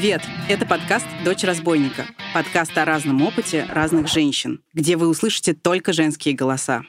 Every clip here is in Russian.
Привет! Это подкаст «Дочь разбойника». Подкаст о разном опыте разных женщин, где вы услышите только женские голоса.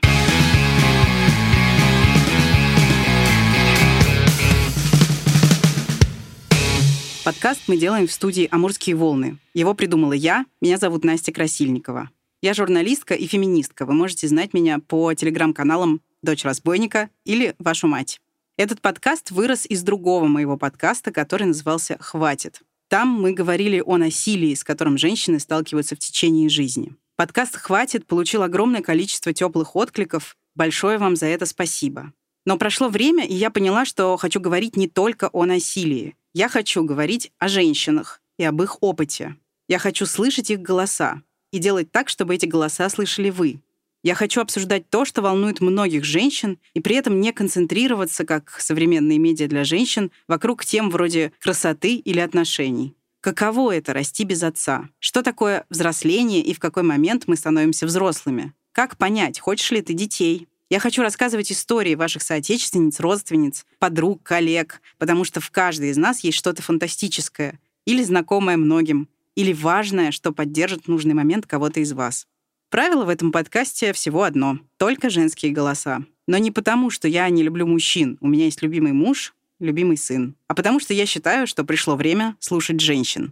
Подкаст мы делаем в студии «Амурские волны». Его придумала я, меня зовут Настя Красильникова. Я журналистка и феминистка. Вы можете знать меня по телеграм-каналам «Дочь разбойника» или «Вашу мать». Этот подкаст вырос из другого моего подкаста, который назывался «Хватит». Там мы говорили о насилии, с которым женщины сталкиваются в течение жизни. Подкаст «Хватит» получил огромное количество теплых откликов. Большое вам за это спасибо. Но прошло время, и я поняла, что хочу говорить не только о насилии. Я хочу говорить о женщинах и об их опыте. Я хочу слышать их голоса и делать так, чтобы эти голоса слышали вы. Я хочу обсуждать то, что волнует многих женщин, и при этом не концентрироваться, как современные медиа для женщин, вокруг тем вроде красоты или отношений. Каково это — расти без отца? Что такое взросление и в какой момент мы становимся взрослыми? Как понять, хочешь ли ты детей? Я хочу рассказывать истории ваших соотечественниц, родственниц, подруг, коллег, потому что в каждой из нас есть что-то фантастическое или знакомое многим, или важное, что поддержит нужный момент кого-то из вас. Правило в этом подкасте всего одно — только женские голоса. Но не потому, что я не люблю мужчин. У меня есть любимый муж, любимый сын. А потому что я считаю, что пришло время слушать женщин.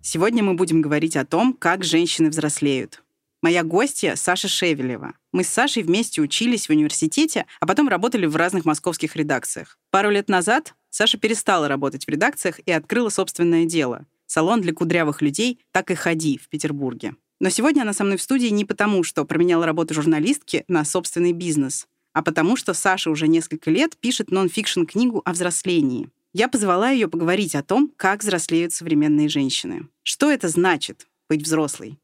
Сегодня мы будем говорить о том, как женщины взрослеют. Моя гостья — Саша Шевелева. Мы с Сашей вместе учились в университете, а потом работали в разных московских редакциях. Пару лет назад Саша перестала работать в редакциях и открыла собственное дело — салон для кудрявых людей «Так и ходи» в Петербурге. Но сегодня она со мной в студии не потому, что променяла работу журналистки на собственный бизнес, а потому что Саша уже несколько лет пишет нон-фикшн книгу о взрослении. Я позвала ее поговорить о том, как взрослеют современные женщины. Что это значит — быть взрослой?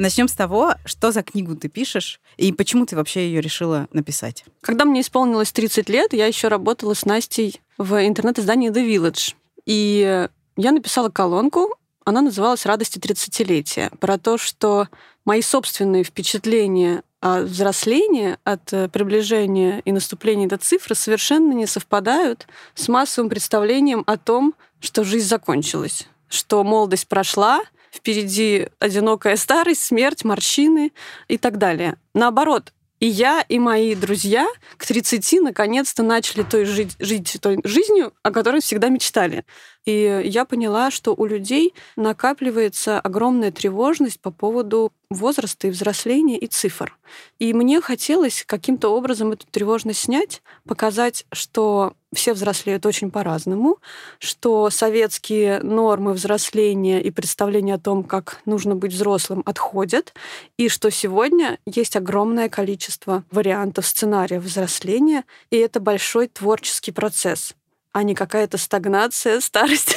Начнем с того, что за книгу ты пишешь и почему ты вообще ее решила написать. Когда мне исполнилось 30 лет, я еще работала с Настей в интернет-издании The Village. И я написала колонку, она называлась «Радости 30-летия», про то, что мои собственные впечатления от взросления, от э, приближения и наступления до цифры совершенно не совпадают с массовым представлением о том, что жизнь закончилась, что молодость прошла, впереди одинокая старость, смерть, морщины и так далее. Наоборот, и я, и мои друзья к 30 наконец-то начали той жить, жить той жизнью, о которой всегда мечтали. И я поняла, что у людей накапливается огромная тревожность по поводу возраста и взросления и цифр. И мне хотелось каким-то образом эту тревожность снять, показать, что все взрослеют очень по-разному, что советские нормы взросления и представления о том, как нужно быть взрослым, отходят, и что сегодня есть огромное количество вариантов сценария взросления, и это большой творческий процесс а не какая-то стагнация, старость.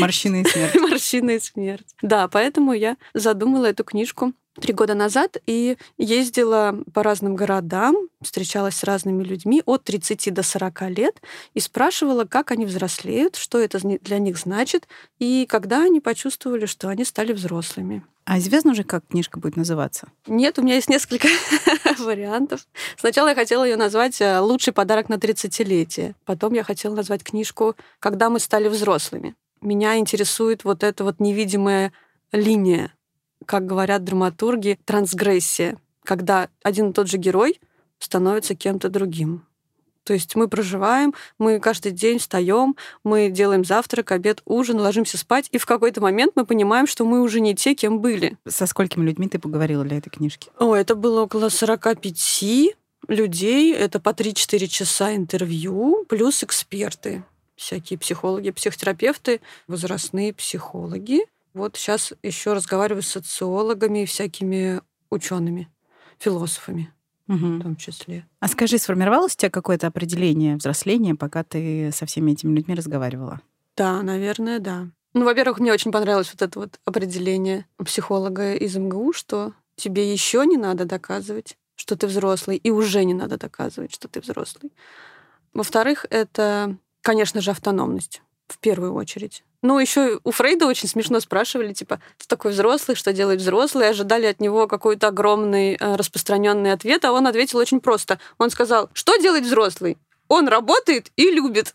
Морщины и смерть. Морщины и смерть. Да, поэтому я задумала эту книжку три года назад и ездила по разным городам, встречалась с разными людьми от 30 до 40 лет и спрашивала, как они взрослеют, что это для них значит, и когда они почувствовали, что они стали взрослыми. А известно уже, как книжка будет называться? Нет, у меня есть несколько вариантов. Сначала я хотела ее назвать э, «Лучший подарок на 30-летие». Потом я хотела назвать книжку «Когда мы стали взрослыми». Меня интересует вот эта вот невидимая линия как говорят драматурги, трансгрессия, когда один и тот же герой становится кем-то другим. То есть мы проживаем, мы каждый день встаем, мы делаем завтрак, обед, ужин, ложимся спать, и в какой-то момент мы понимаем, что мы уже не те, кем были. Со сколькими людьми ты поговорила для этой книжки? О, это было около 45 людей, это по 3-4 часа интервью, плюс эксперты, всякие психологи, психотерапевты, возрастные психологи. Вот сейчас еще разговариваю с социологами и всякими учеными, философами угу. в том числе. А скажи, сформировалось у тебя какое-то определение взросления, пока ты со всеми этими людьми разговаривала? Да, наверное, да. Ну, во-первых, мне очень понравилось вот это вот определение психолога из МГУ, что тебе еще не надо доказывать, что ты взрослый, и уже не надо доказывать, что ты взрослый. Во-вторых, это, конечно же, автономность в первую очередь. Ну, еще у Фрейда очень смешно спрашивали, типа, кто такой взрослый, что делает взрослый, ожидали от него какой-то огромный э, распространенный ответ, а он ответил очень просто. Он сказал, что делает взрослый? Он работает и любит.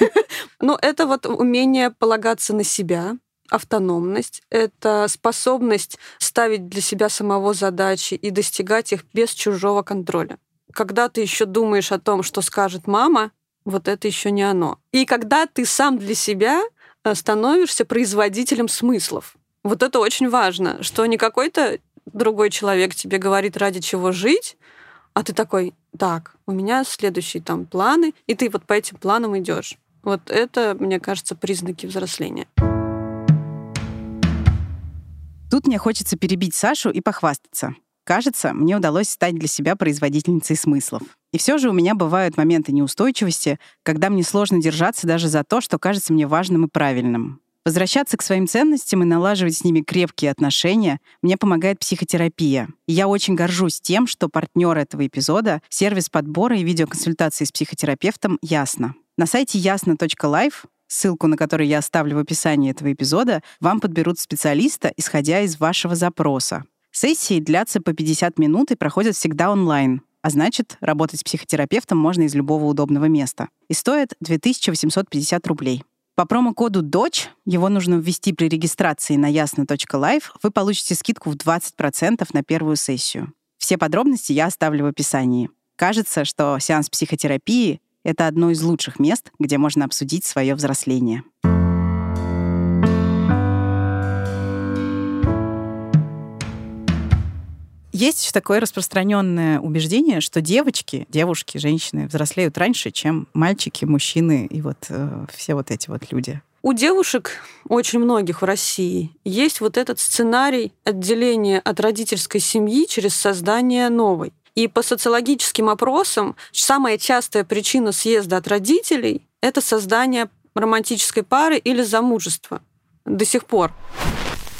Но это вот умение полагаться на себя, автономность, это способность ставить для себя самого задачи и достигать их без чужого контроля. Когда ты еще думаешь о том, что скажет мама, вот это еще не оно. И когда ты сам для себя становишься производителем смыслов. Вот это очень важно, что не какой-то другой человек тебе говорит, ради чего жить, а ты такой, так, у меня следующие там планы, и ты вот по этим планам идешь. Вот это, мне кажется, признаки взросления. Тут мне хочется перебить Сашу и похвастаться. Кажется, мне удалось стать для себя производительницей смыслов. И все же у меня бывают моменты неустойчивости, когда мне сложно держаться даже за то, что кажется мне важным и правильным. Возвращаться к своим ценностям и налаживать с ними крепкие отношения мне помогает психотерапия. И я очень горжусь тем, что партнер этого эпизода — сервис подбора и видеоконсультации с психотерапевтом «Ясно». На сайте ясно.life ссылку на который я оставлю в описании этого эпизода, вам подберут специалиста, исходя из вашего запроса. Сессии длятся по 50 минут и проходят всегда онлайн. А значит, работать с психотерапевтом можно из любого удобного места. И стоит 2850 рублей. По промокоду DOCH, его нужно ввести при регистрации на ясно.life, вы получите скидку в 20% на первую сессию. Все подробности я оставлю в описании. Кажется, что сеанс психотерапии — это одно из лучших мест, где можно обсудить свое взросление. Есть такое распространенное убеждение, что девочки, девушки, женщины взрослеют раньше, чем мальчики, мужчины и вот э, все вот эти вот люди. У девушек, очень многих в России, есть вот этот сценарий отделения от родительской семьи через создание новой. И по социологическим опросам самая частая причина съезда от родителей — это создание романтической пары или замужество до сих пор.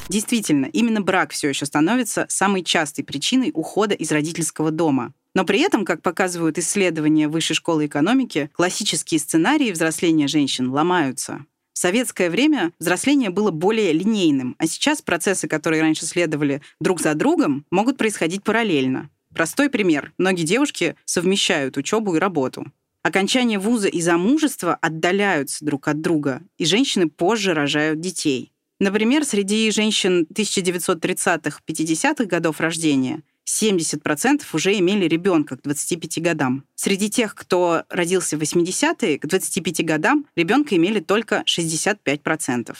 Действительно, именно брак все еще становится самой частой причиной ухода из родительского дома. Но при этом, как показывают исследования Высшей школы экономики, классические сценарии взросления женщин ломаются. В советское время взросление было более линейным, а сейчас процессы, которые раньше следовали друг за другом, могут происходить параллельно. Простой пример. Многие девушки совмещают учебу и работу. Окончание вуза и замужество отдаляются друг от друга, и женщины позже рожают детей. Например, среди женщин 1930-50-х годов рождения 70% уже имели ребенка к 25 годам. Среди тех, кто родился в 80-е, к 25 годам ребенка имели только 65%.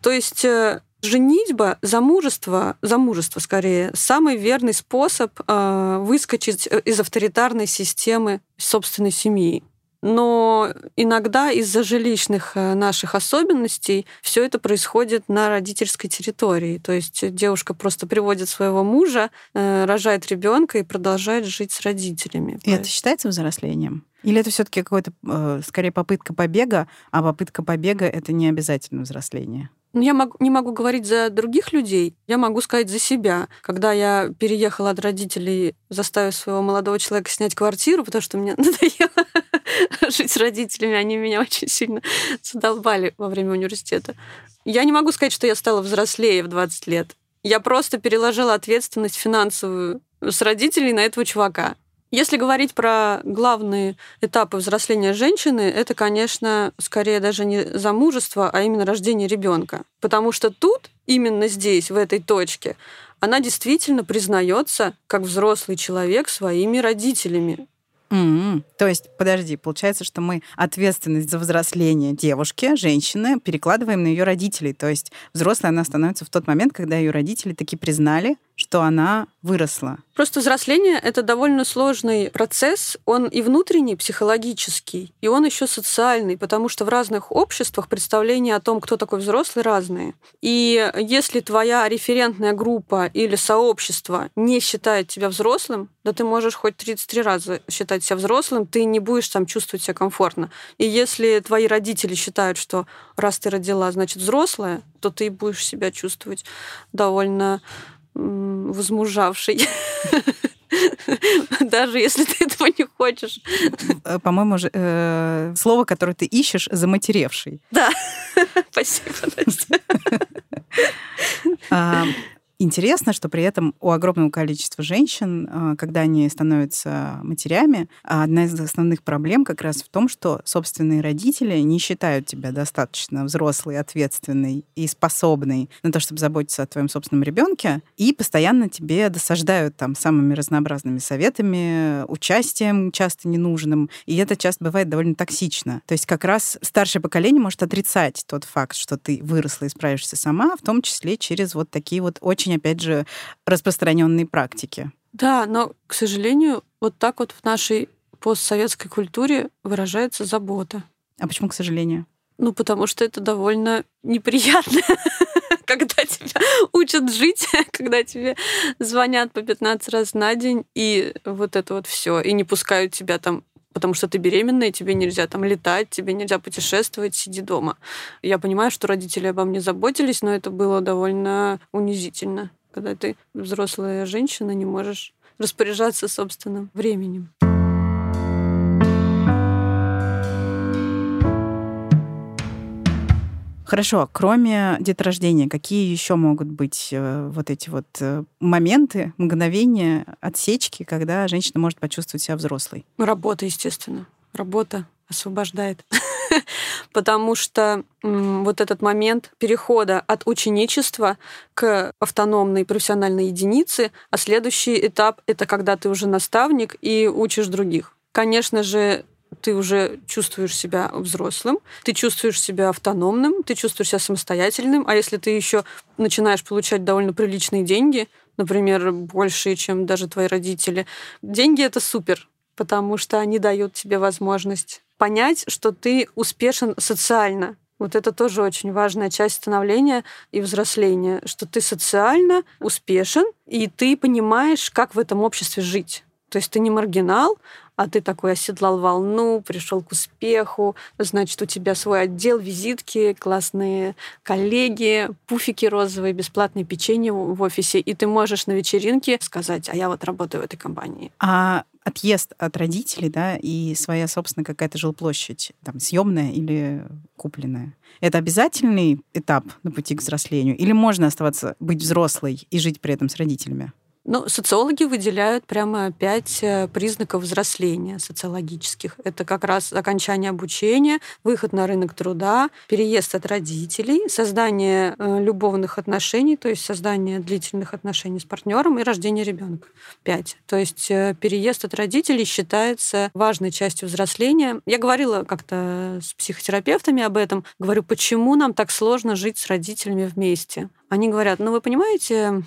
То есть э, Женитьба, замужество, замужество скорее, самый верный способ э, выскочить э, из авторитарной системы собственной семьи но иногда из-за жилищных э, наших особенностей все это происходит на родительской территории. То есть девушка просто приводит своего мужа, э, рожает ребенка и продолжает жить с родителями. И это считается взрослением? Или это все-таки какой-то, э, скорее, попытка побега, а попытка побега это не обязательно взросление? Ну, я могу, не могу говорить за других людей, я могу сказать за себя. Когда я переехала от родителей, заставив своего молодого человека снять квартиру, потому что мне надоело жить с родителями, они меня очень сильно задолбали во время университета. Я не могу сказать, что я стала взрослее в 20 лет. Я просто переложила ответственность финансовую с родителей на этого чувака. Если говорить про главные этапы взросления женщины, это, конечно, скорее даже не замужество, а именно рождение ребенка. Потому что тут, именно здесь, в этой точке, она действительно признается как взрослый человек своими родителями. Mm-hmm. То есть, подожди, получается, что мы ответственность за взросление девушки, женщины, перекладываем на ее родителей. То есть взрослая она становится в тот момент, когда ее родители таки признали, что она выросла. Просто взросление — это довольно сложный процесс. Он и внутренний, психологический, и он еще социальный, потому что в разных обществах представления о том, кто такой взрослый, разные. И если твоя референтная группа или сообщество не считает тебя взрослым, да ты можешь хоть 33 раза считать себя взрослым, ты не будешь там чувствовать себя комфортно. И если твои родители считают, что раз ты родила, значит взрослая, то ты будешь себя чувствовать довольно возмужавший. Даже если ты этого не хочешь. Э, по-моему, э, слово, которое ты ищешь, заматеревший. Да. Спасибо, Настя. Интересно, что при этом у огромного количества женщин, а, когда они становятся матерями, одна из основных проблем как раз в том, что собственные родители не считают тебя достаточно взрослой, ответственной и способной на то, чтобы заботиться о твоем собственном ребенке, и постоянно тебе досаждают там самыми разнообразными советами, участием часто ненужным, и это часто бывает довольно токсично. То есть как раз старшее поколение может отрицать тот факт, что ты выросла и справишься сама, в том числе через вот такие вот очень очень, опять же, распространенные практики. Да, но, к сожалению, вот так вот в нашей постсоветской культуре выражается забота. А почему, к сожалению? Ну, потому что это довольно неприятно, когда тебя учат жить, когда тебе звонят по 15 раз на день, и вот это вот все, и не пускают тебя там потому что ты беременная, тебе нельзя там летать, тебе нельзя путешествовать, сиди дома. Я понимаю, что родители обо мне заботились, но это было довольно унизительно, когда ты взрослая женщина, не можешь распоряжаться собственным временем. Хорошо, кроме деторождения, какие еще могут быть э, вот эти вот э, моменты, мгновения, отсечки, когда женщина может почувствовать себя взрослой? Работа, естественно. Работа освобождает. Потому что вот этот момент перехода от ученичества к автономной профессиональной единице, а следующий этап — это когда ты уже наставник и учишь других. Конечно же, ты уже чувствуешь себя взрослым, ты чувствуешь себя автономным, ты чувствуешь себя самостоятельным, а если ты еще начинаешь получать довольно приличные деньги, например, большие, чем даже твои родители, деньги это супер, потому что они дают тебе возможность понять, что ты успешен социально. Вот это тоже очень важная часть становления и взросления, что ты социально успешен, и ты понимаешь, как в этом обществе жить. То есть ты не маргинал, а ты такой оседлал волну, пришел к успеху, значит, у тебя свой отдел, визитки, классные коллеги, пуфики розовые, бесплатное печенье в офисе, и ты можешь на вечеринке сказать, а я вот работаю в этой компании. А отъезд от родителей, да, и своя собственная какая-то жилплощадь, там, съемная или купленная. Это обязательный этап на пути к взрослению? Или можно оставаться, быть взрослой и жить при этом с родителями? Ну, социологи выделяют прямо пять э, признаков взросления социологических. Это как раз окончание обучения, выход на рынок труда, переезд от родителей, создание э, любовных отношений, то есть создание длительных отношений с партнером и рождение ребенка. Пять. То есть э, переезд от родителей считается важной частью взросления. Я говорила как-то с психотерапевтами об этом. Говорю, почему нам так сложно жить с родителями вместе? Они говорят, ну вы понимаете,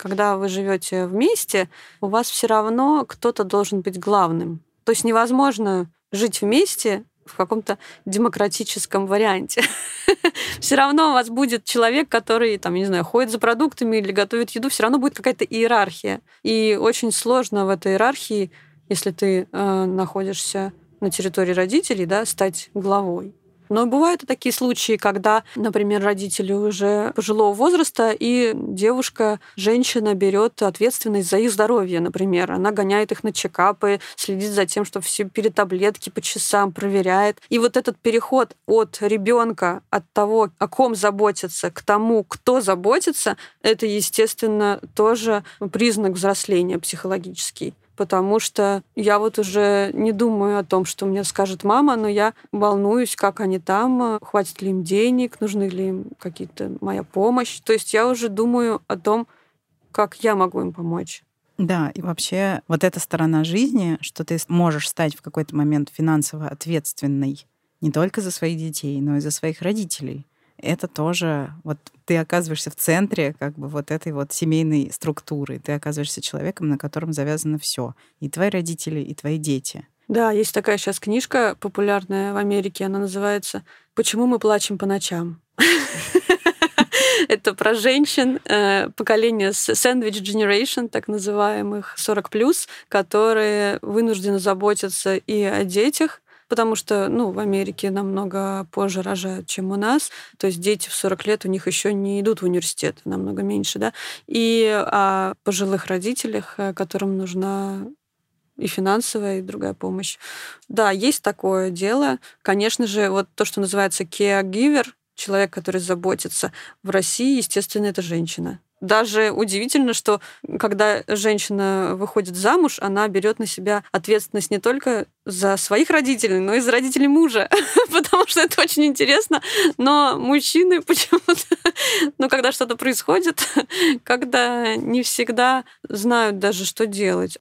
когда вы живете вместе, у вас все равно кто-то должен быть главным. То есть невозможно жить вместе в каком-то демократическом варианте. все равно у вас будет человек, который, там, не знаю, ходит за продуктами или готовит еду, все равно будет какая-то иерархия. И очень сложно в этой иерархии, если ты э, находишься на территории родителей, да, стать главой. Но бывают и такие случаи, когда, например, родители уже пожилого возраста, и девушка, женщина берет ответственность за их здоровье, например. Она гоняет их на чекапы, следит за тем, что все перетаблетки по часам проверяет. И вот этот переход от ребенка, от того, о ком заботиться, к тому, кто заботится, это, естественно, тоже признак взросления психологический потому что я вот уже не думаю о том, что мне скажет мама, но я волнуюсь, как они там, хватит ли им денег, нужны ли им какие-то моя помощь. То есть я уже думаю о том, как я могу им помочь. Да, и вообще вот эта сторона жизни, что ты можешь стать в какой-то момент финансово ответственной не только за своих детей, но и за своих родителей это тоже вот ты оказываешься в центре как бы вот этой вот семейной структуры. Ты оказываешься человеком, на котором завязано все. И твои родители, и твои дети. Да, есть такая сейчас книжка популярная в Америке, она называется «Почему мы плачем по ночам?». Это про женщин э, поколения Sandwich Generation, так называемых 40+, которые вынуждены заботиться и о детях, потому что, ну, в Америке намного позже рожают, чем у нас. То есть дети в 40 лет у них еще не идут в университет, намного меньше, да. И о пожилых родителях, э, которым нужна и финансовая, и другая помощь. Да, есть такое дело. Конечно же, вот то, что называется caregiver, человек, который заботится, в России, естественно, это женщина. Даже удивительно, что когда женщина выходит замуж, она берет на себя ответственность не только за своих родителей, но и за родителей мужа, потому что это очень интересно. Но мужчины почему-то, ну, когда что-то происходит, когда не всегда знают даже, что делать.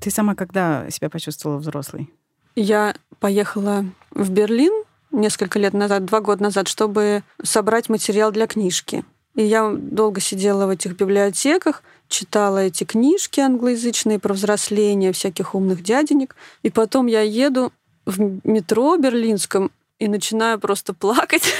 Ты сама когда себя почувствовала взрослой? Я поехала в Берлин несколько лет назад, два года назад, чтобы собрать материал для книжки. И я долго сидела в этих библиотеках, читала эти книжки англоязычные про взросление всяких умных дяденек. И потом я еду в метро берлинском и начинаю просто плакать,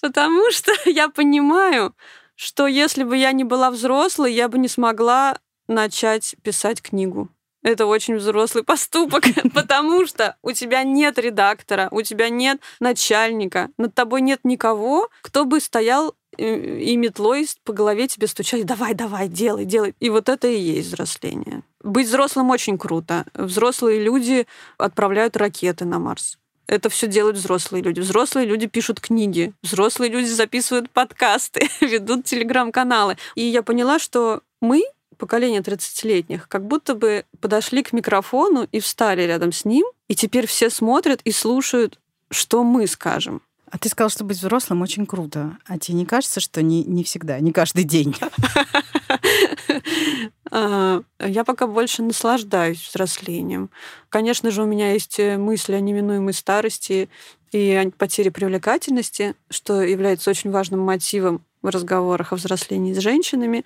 потому что я понимаю, что если бы я не была взрослой, я бы не смогла начать писать книгу. Это очень взрослый поступок, потому что у тебя нет редактора, у тебя нет начальника, над тобой нет никого, кто бы стоял э, и метлой по голове тебе стучать, давай, давай, делай, делай. И вот это и есть взросление. Быть взрослым очень круто. Взрослые люди отправляют ракеты на Марс. Это все делают взрослые люди. Взрослые люди пишут книги, взрослые люди записывают подкасты, ведут телеграм-каналы. И я поняла, что мы поколение 30-летних как будто бы подошли к микрофону и встали рядом с ним, и теперь все смотрят и слушают, что мы скажем. А ты сказал, что быть взрослым очень круто. А тебе не кажется, что не, не всегда, не каждый день? А, я пока больше наслаждаюсь взрослением. Конечно же, у меня есть э, мысли о неминуемой старости и о потере привлекательности, что является очень важным мотивом в разговорах о взрослении с женщинами,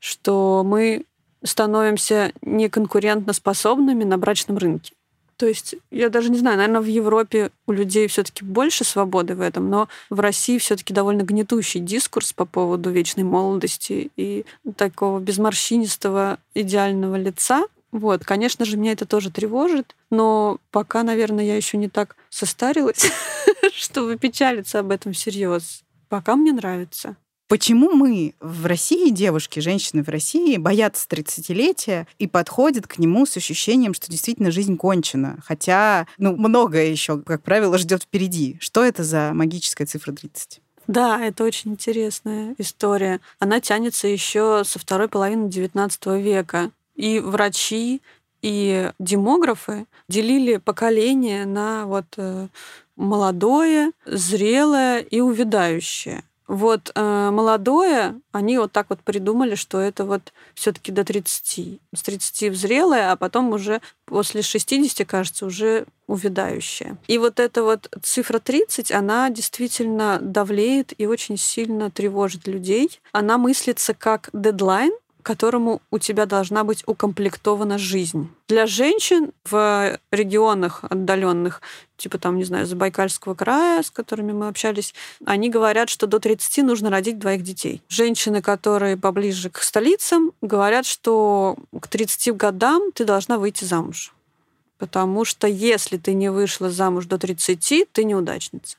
что мы становимся неконкурентно способными на брачном рынке. То есть, я даже не знаю, наверное, в Европе у людей все-таки больше свободы в этом, но в России все-таки довольно гнетущий дискурс по поводу вечной молодости и такого безморщинистого идеального лица. Вот, конечно же, меня это тоже тревожит, но пока, наверное, я еще не так состарилась, чтобы печалиться об этом всерьез. Пока мне нравится. Почему мы в России, девушки, женщины в России, боятся 30-летия и подходят к нему с ощущением, что действительно жизнь кончена? Хотя, ну, многое еще, как правило, ждет впереди. Что это за магическая цифра 30? Да, это очень интересная история. Она тянется еще со второй половины XIX века. И врачи, и демографы делили поколение на вот э, молодое, зрелое и увядающее. Вот э, молодое, они вот так вот придумали, что это вот все-таки до 30. С 30 в зрелое, а потом уже после 60, кажется, уже увядающее. И вот эта вот цифра 30, она действительно давлеет и очень сильно тревожит людей. Она мыслится как дедлайн, которому у тебя должна быть укомплектована жизнь. Для женщин в регионах отдаленных, типа там, не знаю, Забайкальского края, с которыми мы общались, они говорят, что до 30 нужно родить двоих детей. Женщины, которые поближе к столицам, говорят, что к 30 годам ты должна выйти замуж. Потому что если ты не вышла замуж до 30, ты неудачница.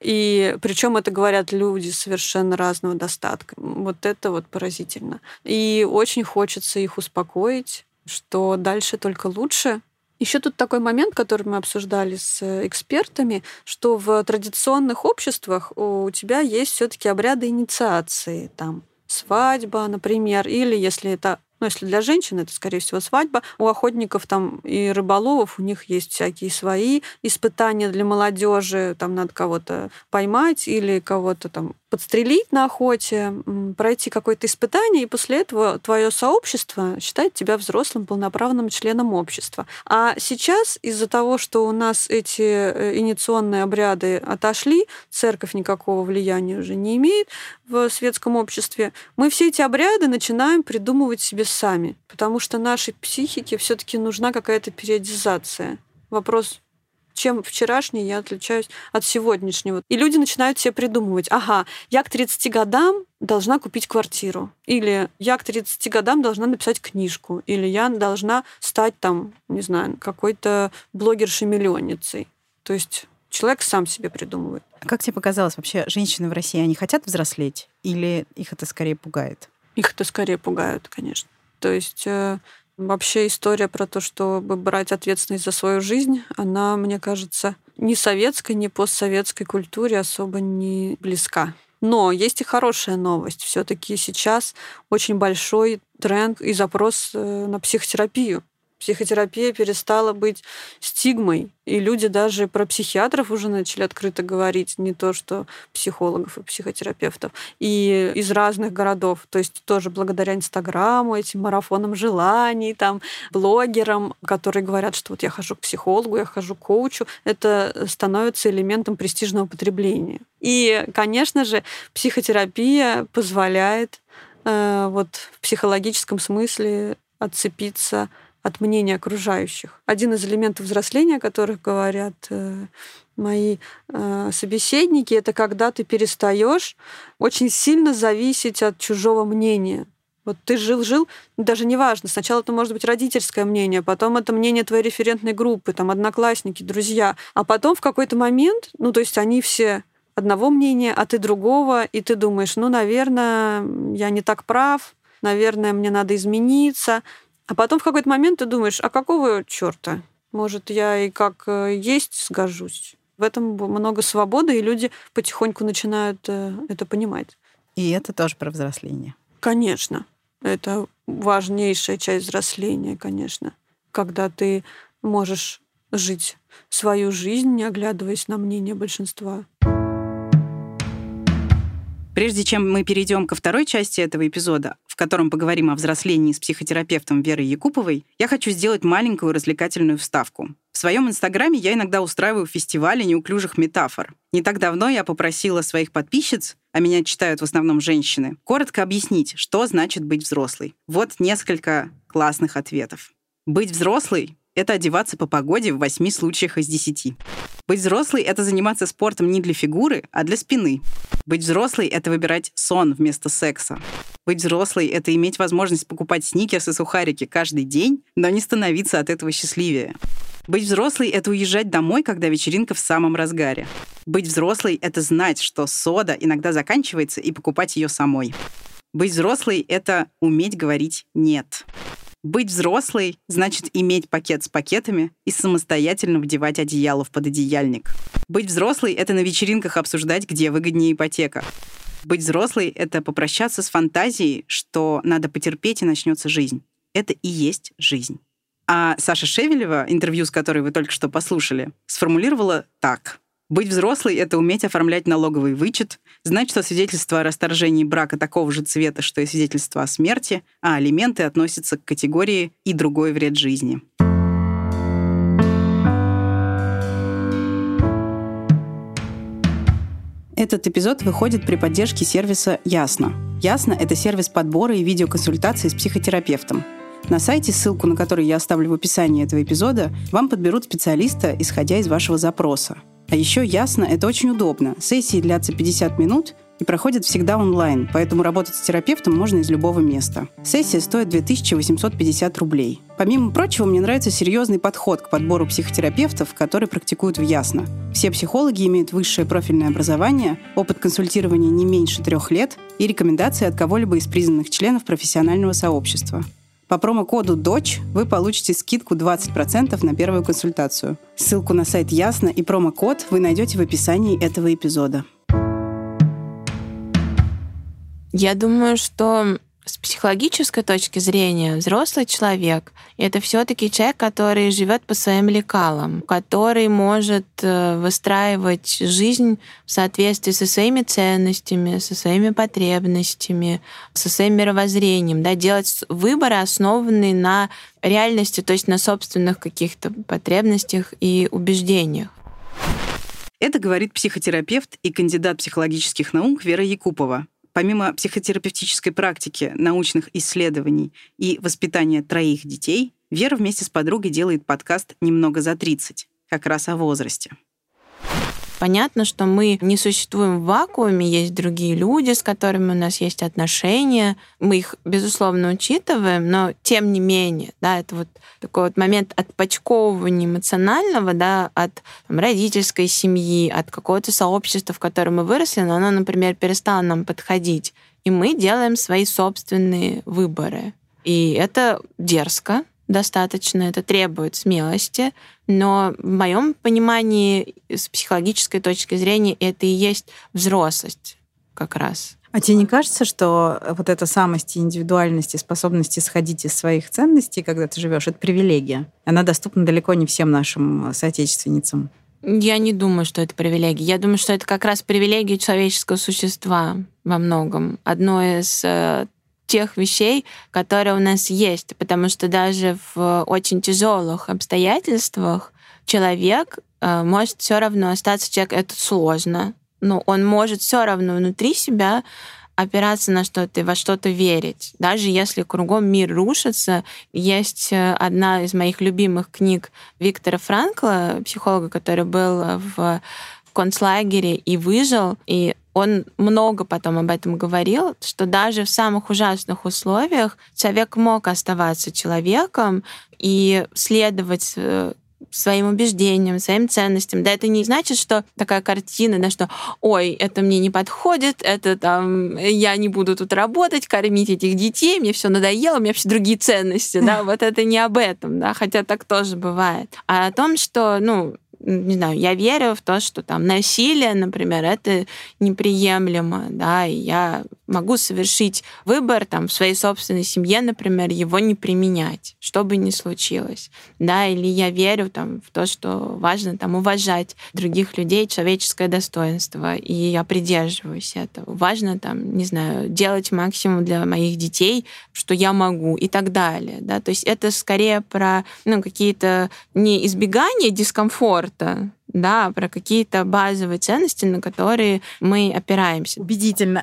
И причем это говорят люди совершенно разного достатка. Вот это вот поразительно. И очень хочется их успокоить, что дальше только лучше. Еще тут такой момент, который мы обсуждали с экспертами, что в традиционных обществах у тебя есть все-таки обряды инициации, там свадьба, например, или если это ну, если для женщин, это, скорее всего, свадьба. У охотников там и рыболовов у них есть всякие свои испытания для молодежи. Там надо кого-то поймать или кого-то там подстрелить на охоте, пройти какое-то испытание, и после этого твое сообщество считает тебя взрослым, полноправным членом общества. А сейчас из-за того, что у нас эти э, инициационные обряды отошли, церковь никакого влияния уже не имеет в светском обществе, мы все эти обряды начинаем придумывать себе сами, потому что нашей психике все-таки нужна какая-то периодизация. Вопрос чем вчерашний я отличаюсь от сегодняшнего. И люди начинают себе придумывать, ага, я к 30 годам должна купить квартиру. Или я к 30 годам должна написать книжку. Или я должна стать там, не знаю, какой-то блогершей-миллионницей. То есть человек сам себе придумывает. Как тебе показалось, вообще женщины в России, они хотят взрослеть? Или их это скорее пугает? Их это скорее пугает, конечно. То есть э, вообще история про то, чтобы брать ответственность за свою жизнь, она, мне кажется, ни советской, ни постсоветской культуре особо не близка. Но есть и хорошая новость. Все-таки сейчас очень большой тренд и запрос э, на психотерапию психотерапия перестала быть стигмой, и люди даже про психиатров уже начали открыто говорить, не то что психологов и психотерапевтов, и из разных городов, то есть тоже благодаря Инстаграму, этим марафонам желаний, там, блогерам, которые говорят, что вот я хожу к психологу, я хожу к коучу, это становится элементом престижного потребления. И, конечно же, психотерапия позволяет э, вот в психологическом смысле отцепиться от мнения окружающих. Один из элементов взросления, о которых говорят э, мои э, собеседники, это когда ты перестаешь очень сильно зависеть от чужого мнения. Вот ты жил-жил, даже неважно, сначала это может быть родительское мнение, потом это мнение твоей референтной группы, там, одноклассники, друзья, а потом в какой-то момент, ну, то есть они все одного мнения, а ты другого, и ты думаешь, ну, наверное, я не так прав, наверное, мне надо измениться, а потом в какой-то момент ты думаешь, а какого черта? Может, я и как э, есть сгожусь? В этом много свободы, и люди потихоньку начинают э, это понимать. И это тоже про взросление. Конечно. Это важнейшая часть взросления, конечно. Когда ты можешь жить свою жизнь, не оглядываясь на мнение большинства. Прежде чем мы перейдем ко второй части этого эпизода, в котором поговорим о взрослении с психотерапевтом Верой Якуповой, я хочу сделать маленькую развлекательную вставку. В своем инстаграме я иногда устраиваю фестивали неуклюжих метафор. Не так давно я попросила своих подписчиц, а меня читают в основном женщины, коротко объяснить, что значит быть взрослой. Вот несколько классных ответов. Быть взрослой это одеваться по погоде в восьми случаях из десяти. Быть взрослой — это заниматься спортом не для фигуры, а для спины. Быть взрослой — это выбирать сон вместо секса. Быть взрослой — это иметь возможность покупать сникерсы и сухарики каждый день, но не становиться от этого счастливее. Быть взрослой — это уезжать домой, когда вечеринка в самом разгаре. Быть взрослой — это знать, что сода иногда заканчивается, и покупать ее самой. Быть взрослой — это уметь говорить «нет». Быть взрослой значит иметь пакет с пакетами и самостоятельно вдевать одеяло в пододеяльник. Быть взрослой — это на вечеринках обсуждать, где выгоднее ипотека. Быть взрослой — это попрощаться с фантазией, что надо потерпеть и начнется жизнь. Это и есть жизнь. А Саша Шевелева, интервью с которой вы только что послушали, сформулировала так. Быть взрослой — это уметь оформлять налоговый вычет, знать, что свидетельство о расторжении брака такого же цвета, что и свидетельство о смерти, а алименты относятся к категории «и другой вред жизни». Этот эпизод выходит при поддержке сервиса «Ясно». «Ясно» — это сервис подбора и видеоконсультации с психотерапевтом. На сайте, ссылку на который я оставлю в описании этого эпизода, вам подберут специалиста, исходя из вашего запроса. А еще ясно, это очень удобно. Сессии длятся 50 минут и проходят всегда онлайн, поэтому работать с терапевтом можно из любого места. Сессия стоит 2850 рублей. Помимо прочего, мне нравится серьезный подход к подбору психотерапевтов, которые практикуют в Ясно. Все психологи имеют высшее профильное образование, опыт консультирования не меньше трех лет и рекомендации от кого-либо из признанных членов профессионального сообщества. По промокоду DOCH вы получите скидку 20% на первую консультацию. Ссылку на сайт Ясно и промокод вы найдете в описании этого эпизода. Я думаю, что с психологической точки зрения взрослый человек — это все таки человек, который живет по своим лекалам, который может э, выстраивать жизнь в соответствии со своими ценностями, со своими потребностями, со своим мировоззрением, да, делать выборы, основанные на реальности, то есть на собственных каких-то потребностях и убеждениях. Это говорит психотерапевт и кандидат психологических наук Вера Якупова. Помимо психотерапевтической практики, научных исследований и воспитания троих детей, Вера вместе с подругой делает подкаст «Немного за 30». как раз о возрасте. Понятно, что мы не существуем в вакууме, есть другие люди, с которыми у нас есть отношения. Мы их, безусловно, учитываем, но тем не менее, да, это вот такой вот момент отпочковывания эмоционального, да, от там, родительской семьи, от какого-то сообщества, в котором мы выросли, но оно, например, перестало нам подходить. И мы делаем свои собственные выборы. И это дерзко, достаточно, это требует смелости, но в моем понимании с психологической точки зрения это и есть взрослость как раз. А тебе не кажется, что вот эта самость и индивидуальность и способность исходить из своих ценностей, когда ты живешь, это привилегия? Она доступна далеко не всем нашим соотечественницам. Я не думаю, что это привилегия. Я думаю, что это как раз привилегия человеческого существа во многом. Одно из э, тех вещей, которые у нас есть, потому что даже в очень тяжелых обстоятельствах человек э, может все равно остаться человек. Это сложно, но он может все равно внутри себя опираться на что-то во что-то верить. Даже если кругом мир рушится, есть э, одна из моих любимых книг Виктора Франкла, психолога, который был в концлагере и выжил, и он много потом об этом говорил, что даже в самых ужасных условиях человек мог оставаться человеком и следовать э, своим убеждениям, своим ценностям. Да, это не значит, что такая картина, да, что ой, это мне не подходит, это там я не буду тут работать, кормить этих детей, мне все надоело, у меня вообще другие ценности, да, вот это не об этом, да, хотя так тоже бывает, а о том, что, ну, не знаю, я верю в то, что там насилие, например, это неприемлемо, да, и я могу совершить выбор там в своей собственной семье, например, его не применять, что бы ни случилось, да, или я верю там в то, что важно там уважать других людей, человеческое достоинство, и я придерживаюсь этого. Важно там, не знаю, делать максимум для моих детей, что я могу и так далее, да, то есть это скорее про, ну, какие-то не избегание дискомфорта, комфорта, да, про какие-то базовые ценности, на которые мы опираемся. Убедительно.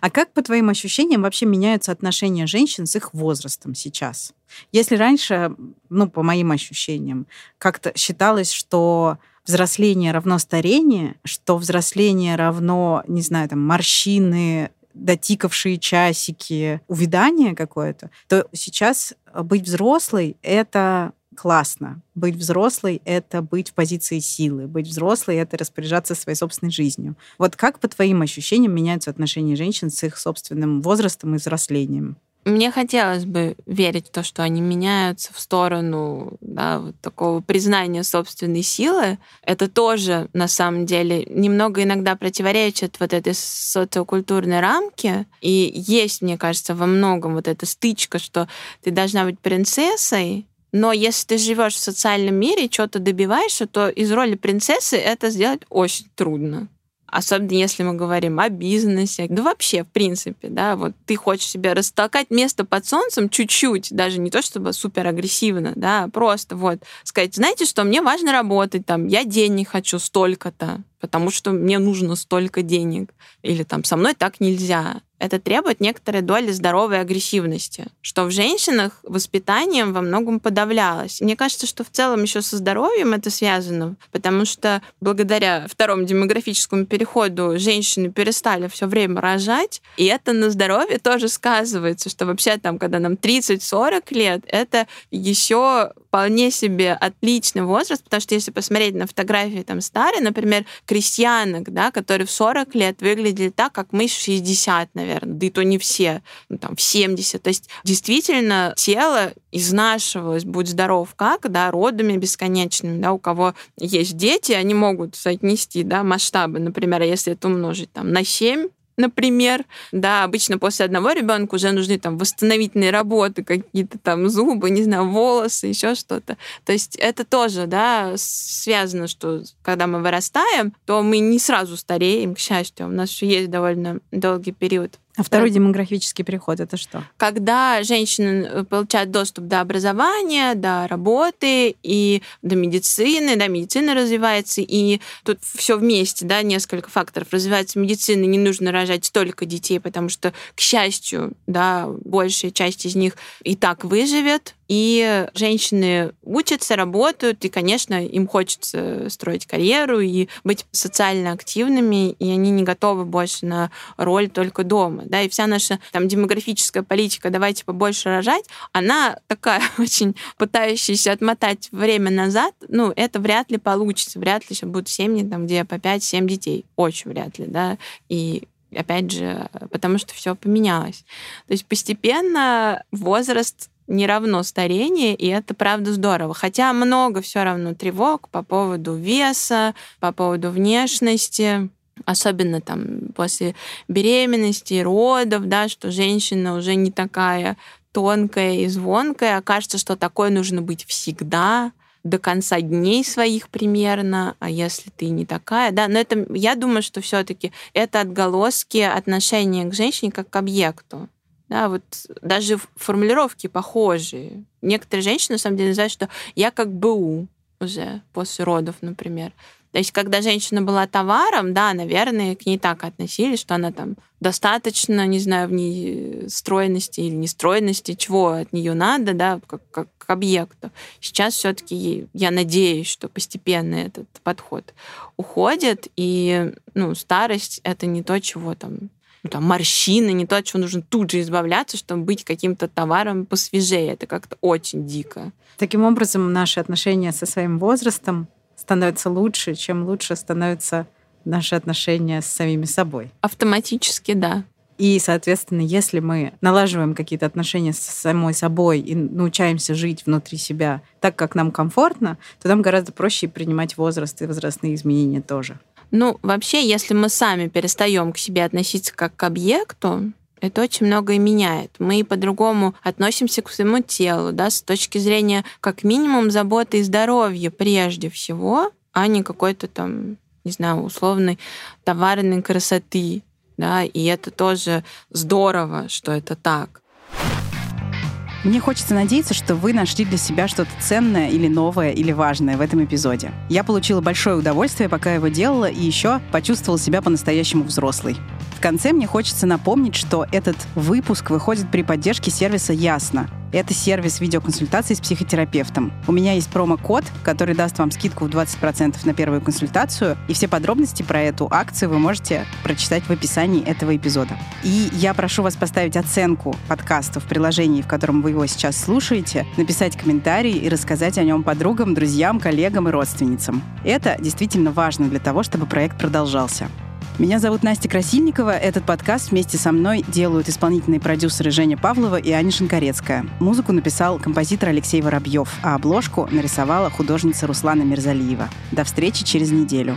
А как, по твоим ощущениям, вообще меняются отношения женщин с их возрастом сейчас? Если раньше, ну, по моим ощущениям, как-то считалось, что взросление равно старение, что взросление равно, не знаю, там, морщины, дотикавшие часики, увядание какое-то, то сейчас быть взрослой — это классно. Быть взрослой — это быть в позиции силы. Быть взрослой — это распоряжаться своей собственной жизнью. Вот как, по твоим ощущениям, меняются отношения женщин с их собственным возрастом и взрослением? Мне хотелось бы верить в то, что они меняются в сторону да, вот такого признания собственной силы. Это тоже, на самом деле, немного иногда противоречит вот этой социокультурной рамке. И есть, мне кажется, во многом вот эта стычка, что ты должна быть принцессой, но если ты живешь в социальном мире и что-то добиваешься, то из роли принцессы это сделать очень трудно. Особенно если мы говорим о бизнесе, да вообще, в принципе, да, вот ты хочешь себе растолкать место под солнцем чуть-чуть, даже не то чтобы супер агрессивно, да, просто вот сказать, знаете что, мне важно работать, там, я денег хочу столько-то, потому что мне нужно столько денег, или там со мной так нельзя это требует некоторой доли здоровой агрессивности, что в женщинах воспитанием во многом подавлялось. Мне кажется, что в целом еще со здоровьем это связано, потому что благодаря второму демографическому переходу женщины перестали все время рожать, и это на здоровье тоже сказывается, что вообще там, когда нам 30-40 лет, это еще вполне себе отличный возраст, потому что если посмотреть на фотографии там старые, например, крестьянок, да, которые в 40 лет выглядели так, как мы в 60, наверное, да и то не все, ну, там, в 70. То есть действительно тело изнашивалось, будь здоров как, да, родами бесконечными, да, у кого есть дети, они могут соотнести, да, масштабы, например, если это умножить там на 7, например. Да, обычно после одного ребенка уже нужны там восстановительные работы, какие-то там зубы, не знаю, волосы, еще что-то. То есть это тоже, да, связано, что когда мы вырастаем, то мы не сразу стареем, к счастью. У нас еще есть довольно долгий период а второй демографический переход это что? Когда женщины э, получают доступ до образования, до работы и до медицины, да, медицина развивается, и тут все вместе, да, несколько факторов. Развивается медицина, не нужно рожать столько детей, потому что, к счастью, да, большая часть из них и так выживет, И женщины учатся, работают, и, конечно, им хочется строить карьеру и быть социально активными, и они не готовы больше на роль только дома. Да? И вся наша там, демографическая политика «давайте побольше рожать», она такая очень пытающаяся отмотать время назад, ну, это вряд ли получится, вряд ли сейчас будут семьи, там, где по 5-7 детей, очень вряд ли, да, и опять же, потому что все поменялось. То есть постепенно возраст не равно старение, и это правда здорово. Хотя много все равно тревог по поводу веса, по поводу внешности, особенно там после беременности, родов, да, что женщина уже не такая тонкая и звонкая, а кажется, что такое нужно быть всегда, до конца дней своих примерно, а если ты не такая, да, но это, я думаю, что все-таки это отголоски отношения к женщине как к объекту. Да, вот даже формулировки похожие. Некоторые женщины, на самом деле, знают, что я как БУ уже после родов, например. То есть, когда женщина была товаром, да, наверное, к ней так относились, что она там достаточно, не знаю, в ней стройности или нестройности, чего от нее надо, да, как, как к объекту. Сейчас все-таки я надеюсь, что постепенно этот подход уходит, и ну, старость это не то, чего там ну, там, морщины, не то, от чего нужно тут же избавляться, чтобы быть каким-то товаром посвежее. Это как-то очень дико. Таким образом, наши отношения со своим возрастом становятся лучше, чем лучше становятся наши отношения с самими собой. Автоматически, да. И, соответственно, если мы налаживаем какие-то отношения с самой собой и научаемся жить внутри себя так, как нам комфортно, то нам гораздо проще принимать возраст и возрастные изменения тоже. Ну, вообще, если мы сами перестаем к себе относиться как к объекту, это очень многое меняет. Мы по-другому относимся к своему телу, да, с точки зрения как минимум заботы и здоровья прежде всего, а не какой-то там, не знаю, условной товарной красоты. Да, и это тоже здорово, что это так. Мне хочется надеяться, что вы нашли для себя что-то ценное или новое или важное в этом эпизоде. Я получила большое удовольствие, пока его делала, и еще почувствовала себя по-настоящему взрослой. Конце мне хочется напомнить, что этот выпуск выходит при поддержке сервиса «Ясно», это сервис видеоконсультации с психотерапевтом. У меня есть промокод, который даст вам скидку в 20% на первую консультацию, и все подробности про эту акцию вы можете прочитать в описании этого эпизода. И я прошу вас поставить оценку подкасту в приложении, в котором вы его сейчас слушаете, написать комментарий и рассказать о нем подругам, друзьям, коллегам и родственницам. Это действительно важно для того, чтобы проект продолжался. Меня зовут Настя Красильникова. Этот подкаст вместе со мной делают исполнительные продюсеры Женя Павлова и Аня Шинкарецкая. Музыку написал композитор Алексей Воробьев, а обложку нарисовала художница Руслана Мирзалиева. До встречи через неделю.